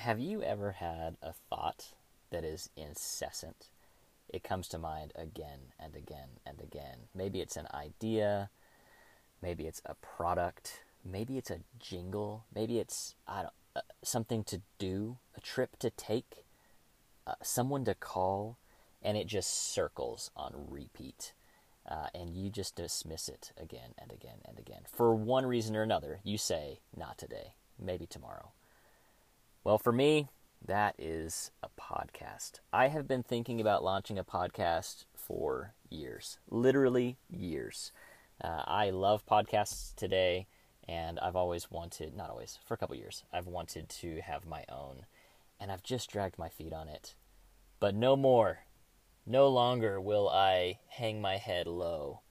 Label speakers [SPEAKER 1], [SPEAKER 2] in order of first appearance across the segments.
[SPEAKER 1] have you ever had a thought that is incessant? It comes to mind again and again and again. Maybe it's an idea, maybe it's a product, maybe it's a jingle, maybe it's I don't uh, something to do, a trip to take, uh, someone to call, and it just circles on repeat. Uh, and you just dismiss it again and again and again. For one reason or another, you say, not today, maybe tomorrow. Well, for me, that is a podcast. I have been thinking about launching a podcast for years, literally years. Uh, I love podcasts today, and I've always wanted, not always, for a couple years, I've wanted to have my own, and I've just dragged my feet on it. But no more. No longer will I hang my head low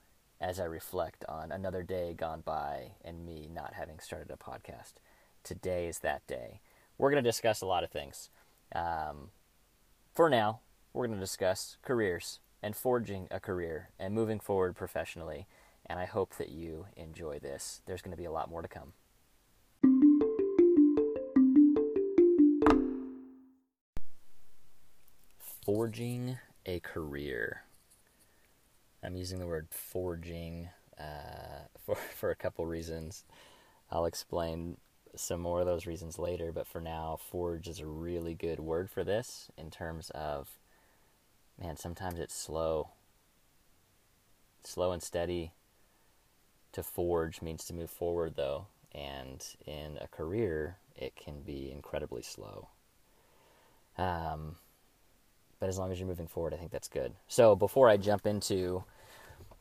[SPEAKER 1] as I reflect on another day gone by and me not having started a podcast. Today is that day we're going to discuss a lot of things. Um, for now, we're going to discuss careers and forging a career and moving forward professionally. And I hope that you enjoy this. There's going to be a lot more to come. Forging a career. I'm using the word forging uh, for, for a couple reasons. I'll explain some more of those reasons later, but for now, forge is a really good word for this in terms of, man, sometimes it's slow. Slow and steady. To forge means to move forward, though, and in a career, it can be incredibly slow. Um, but as long as you're moving forward, I think that's good. So before I jump into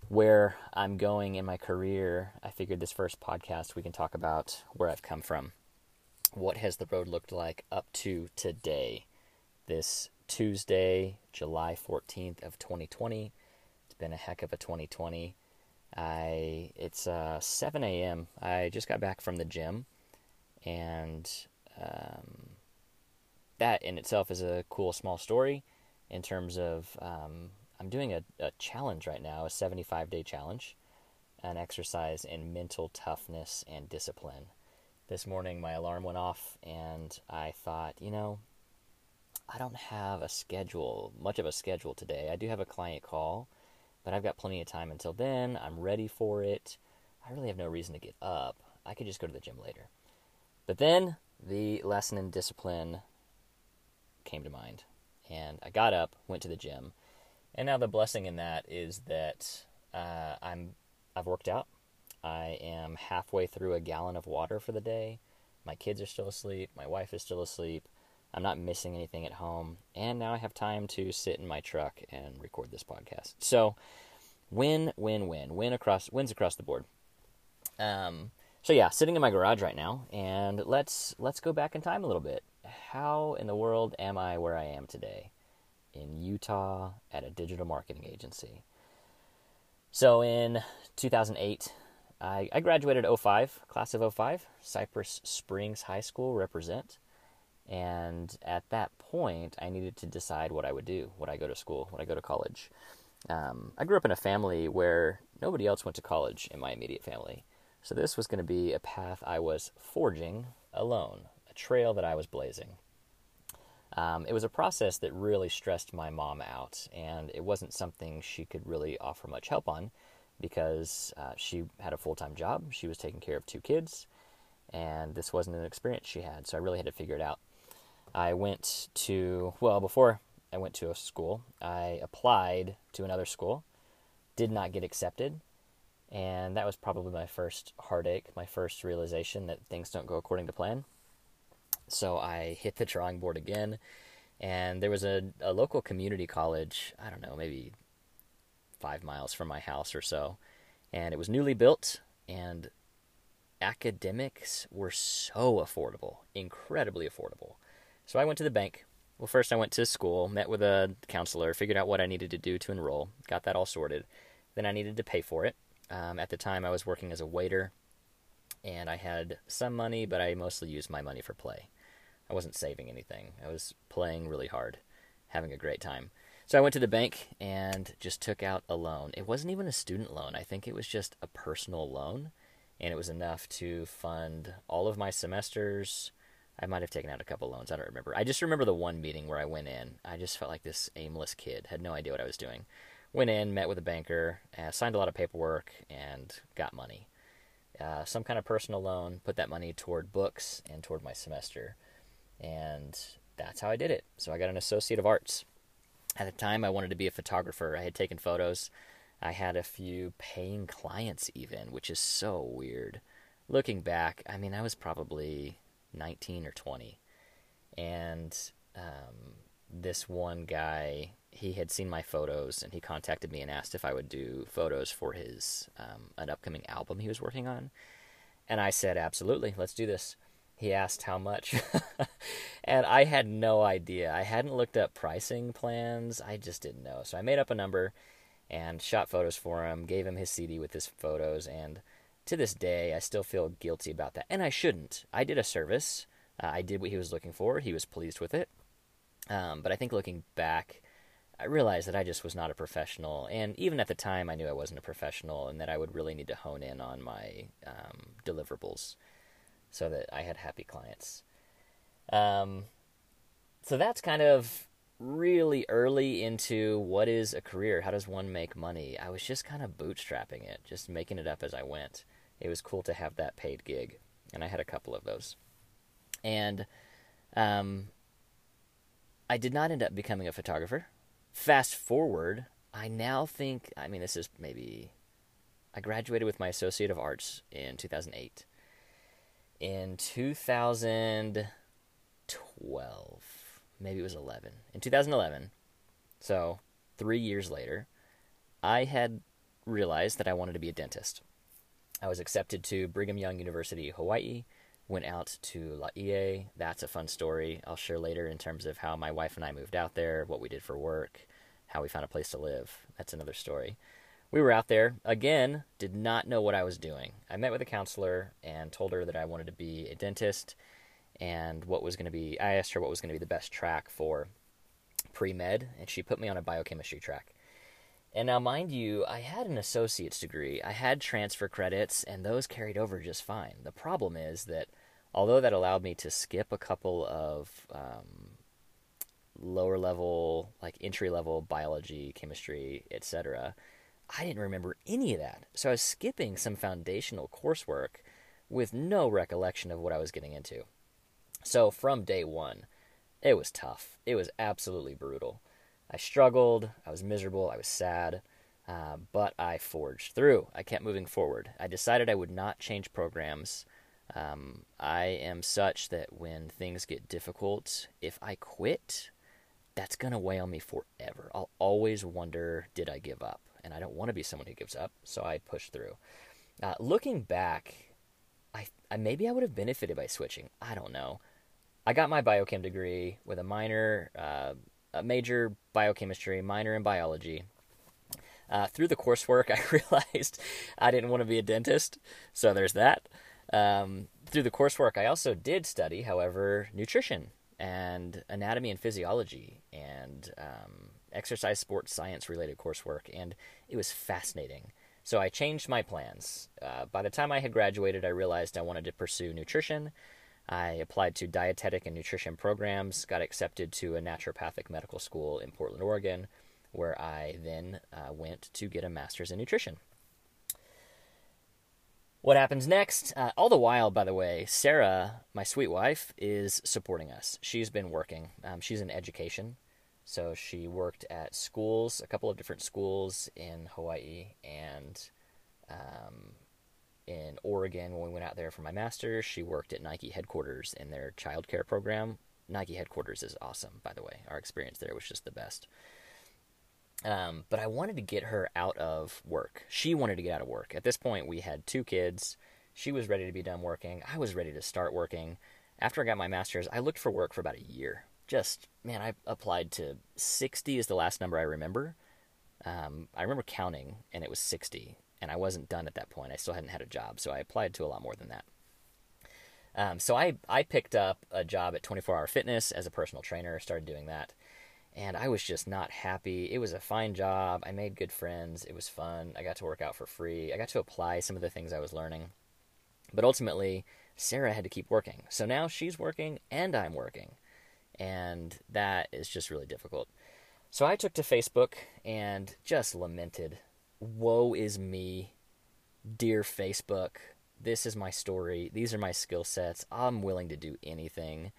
[SPEAKER 1] where I'm going in my career, I figured this first podcast we can talk about where I've come from. What has the road looked like up to today? This Tuesday, July 14th of 2020. It's been a heck of a 2020. I it's uh, 7 a.m. I just got back from the gym, and um, that in itself is a cool small story in terms of um, I'm doing a, a challenge right now, a 75 day challenge, an exercise in mental toughness and discipline. This morning, my alarm went off, and I thought, you know, I don't have a schedule, much of a schedule today. I do have a client call, but I've got plenty of time until then. I'm ready for it. I really have no reason to get up. I could just go to the gym later. But then the lesson in discipline came to mind, and I got up, went to the gym, and now the blessing in that is that uh, I'm I've worked out. I am halfway through a gallon of water for the day. My kids are still asleep. My wife is still asleep. I'm not missing anything at home, and now I have time to sit in my truck and record this podcast. So, win, win, win, win across wins across the board. Um, so yeah, sitting in my garage right now, and let's let's go back in time a little bit. How in the world am I where I am today? In Utah at a digital marketing agency. So in 2008, I, I graduated 05, class of 05, Cypress Springs High School represent. And at that point, I needed to decide what I would do. Would I go to school? Would I go to college? Um, I grew up in a family where nobody else went to college in my immediate family. So this was going to be a path I was forging alone, a trail that I was blazing. Um, it was a process that really stressed my mom out, and it wasn't something she could really offer much help on because uh, she had a full time job. She was taking care of two kids, and this wasn't an experience she had, so I really had to figure it out. I went to, well, before I went to a school, I applied to another school, did not get accepted, and that was probably my first heartache, my first realization that things don't go according to plan. So I hit the drawing board again, and there was a, a local community college, I don't know, maybe five miles from my house or so, and it was newly built, and academics were so affordable, incredibly affordable. So I went to the bank. Well, first I went to school, met with a counselor, figured out what I needed to do to enroll, got that all sorted. Then I needed to pay for it. Um, at the time, I was working as a waiter, and I had some money, but I mostly used my money for play. I wasn't saving anything. I was playing really hard, having a great time. So I went to the bank and just took out a loan. It wasn't even a student loan. I think it was just a personal loan, and it was enough to fund all of my semesters, I might have taken out a couple loans. I don't remember. I just remember the one meeting where I went in. I just felt like this aimless kid, had no idea what I was doing. Went in, met with a banker, uh, signed a lot of paperwork, and got money. Uh, some kind of personal loan, put that money toward books and toward my semester. And that's how I did it. So I got an Associate of Arts. At the time, I wanted to be a photographer. I had taken photos. I had a few paying clients, even, which is so weird. Looking back, I mean, I was probably 19 or 20. And um, this one guy, he had seen my photos and he contacted me and asked if I would do photos for his um, an upcoming album he was working on. And I said, absolutely, let's do this. He asked how much, and I had no idea. I hadn't looked up pricing plans. I just didn't know. So I made up a number and shot photos for him, gave him his CD with his photos, and to this day, I still feel guilty about that. And I shouldn't. I did a service. Uh, I did what he was looking for. He was pleased with it. Um, but I think looking back, I realized that I just was not a professional. And even at the time, I knew I wasn't a professional and that I would really need to hone in on my um, deliverables so that I had happy clients. Um, so that's kind of really early into what is a career. How does one make money? I was just kind of bootstrapping it, just making it up as I went it was cool to have that paid gig, and I had a couple of those. And um, I did not end up becoming a photographer. Fast forward, I now think, I mean, this is maybe, I graduated with my Associate of Arts in 2008. In 2012, maybe it was 11. In 2011, so three years later, I had realized that I wanted to be a dentist. I was accepted to Brigham Young University, Hawaii. Went out to Laie. That's a fun story I'll share later in terms of how my wife and I moved out there, what we did for work, how we found a place to live. That's another story. We were out there, again, did not know what I was doing. I met with a counselor and told her that I wanted to be a dentist and what was going to be, I asked her what was going to be the best track for pre med, and she put me on a biochemistry track. And now, mind you, I had an associate's degree. I had transfer credits, and those carried over just fine. The problem is that although that allowed me to skip a couple of um, lower level, like entry level biology, chemistry, etc., I didn't remember any of that. So I was skipping some foundational coursework with no recollection of what I was getting into. So from day one, it was tough. It was absolutely brutal. I struggled, I was miserable, I was sad, uh, but I forged through. I kept moving forward. I decided I would not change programs. Um, I am such that when things get difficult, if I quit, that's going to weigh on me forever. I'll always wonder, did I give up? And I don't want to be someone who gives up, so I push through. Uh, looking back, I, I maybe I would have benefited by switching. I don't know. I got my biochem degree with a minor uh, a major biochemistry, minor in biology. Uh, through the coursework, I realized I didn't want to be a dentist, so there's that. Um, through the coursework, I also did study, however, nutrition and anatomy and physiology and um, exercise sports science related coursework, and it was fascinating. So I changed my plans. Uh, by the time I had graduated, I realized I wanted to pursue nutrition I applied to dietetic and nutrition programs, got accepted to a naturopathic medical school in Portland, Oregon, where I then uh, went to get a master's in nutrition. What happens next? Uh, all the while, by the way, Sarah, my sweet wife, is supporting us. She's been working. Um, she's in education. So she worked at schools, a couple of different schools in Hawaii, and um, in Oregon when we went out there for my master's. She worked at Nike headquarters in their childcare program. Nike headquarters is awesome, by the way. Our experience there was just the best. Um, but I wanted to get her out of work. She wanted to get out of work. At this point, we had two kids. She was ready to be done working. I was ready to start working. After I got my master's, I looked for work for about a year. Just, man, I applied to 60 is the last number I remember. Um, I remember counting, and it was 60 and I wasn't done at that point. I still hadn't had a job, so I applied to a lot more than that. Um, so I I picked up a job at 24 Hour Fitness as a personal trainer. Started doing that, and I was just not happy. It was a fine job. I made good friends. It was fun. I got to work out for free. I got to apply some of the things I was learning, but ultimately Sarah had to keep working. So now she's working and I'm working. And that is just really difficult. So I took to Facebook and just lamented, Woe is me, dear Facebook. This is my story. These are my skill sets. I'm willing to do anything.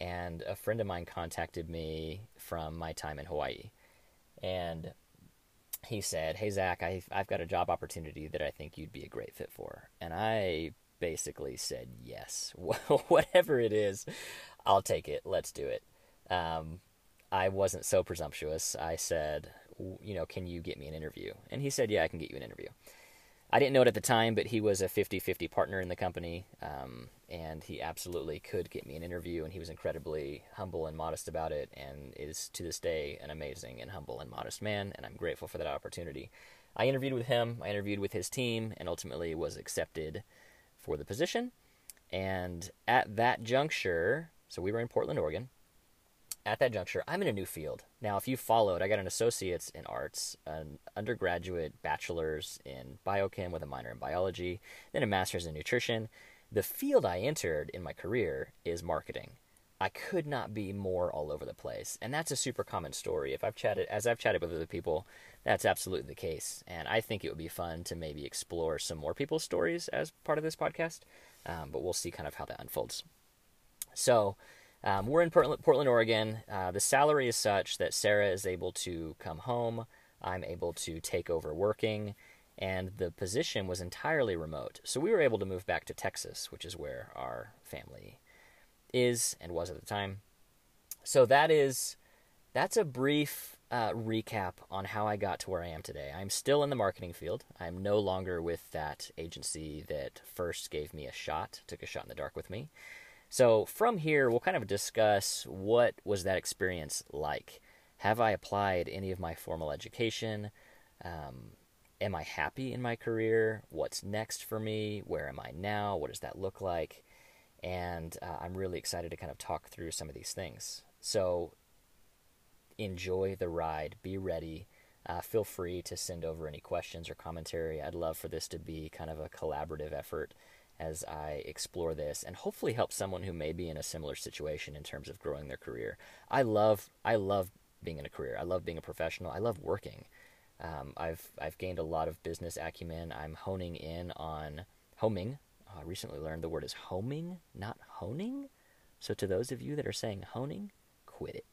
[SPEAKER 1] And a friend of mine contacted me from my time in Hawaii. And he said, Hey, Zach, I've, I've got a job opportunity that I think you'd be a great fit for. And I basically said, Yes, whatever it is, I'll take it. Let's do it. Um, I wasn't so presumptuous. I said, you know, can you get me an interview? And he said, yeah, I can get you an interview. I didn't know it at the time, but he was a 50 50 partner in the company, um, and he absolutely could get me an interview, and he was incredibly humble and modest about it, and is to this day an amazing and humble and modest man, and I'm grateful for that opportunity. I interviewed with him, I interviewed with his team, and ultimately was accepted for the position. And at that juncture, so we were in Portland, Oregon, at that juncture, I'm in a new field. Now, if you followed, I got an associate's in arts, an undergraduate bachelor's in biochem with a minor in biology, then a master's in nutrition. The field I entered in my career is marketing. I could not be more all over the place. And that's a super common story. If I've chatted, as I've chatted with other people, that's absolutely the case. And I think it would be fun to maybe explore some more people's stories as part of this podcast. Um, but we'll see kind of how that unfolds. So, um, we're in Portland, Oregon. Uh, the salary is such that Sarah is able to come home. I'm able to take over working, and the position was entirely remote. So we were able to move back to Texas, which is where our family is and was at the time. So that is that's a brief uh, recap on how I got to where I am today. I'm still in the marketing field. I'm no longer with that agency that first gave me a shot, took a shot in the dark with me. So from here, we'll kind of discuss what was that experience like. Have I applied any of my formal education? Um, am I happy in my career? What's next for me? Where am I now? What does that look like? And uh, I'm really excited to kind of talk through some of these things. So enjoy the ride. Be ready. Uh, feel free to send over any questions or commentary. I'd love for this to be kind of a collaborative effort as I explore this and hopefully help someone who may be in a similar situation in terms of growing their career. I love I love being in a career. I love being a professional. I love working. Um, I've I've gained a lot of business acumen. I'm honing in on homing. I recently learned the word is homing, not honing. So to those of you that are saying honing, quit it.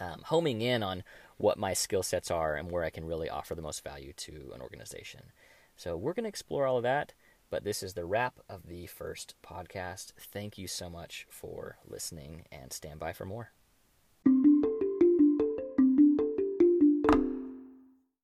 [SPEAKER 1] Um, homing in on what my skill sets are and where I can really offer the most value to an organization. So we're going to explore all of that. But this is the wrap of the first podcast. Thank you so much for listening and stand by for more.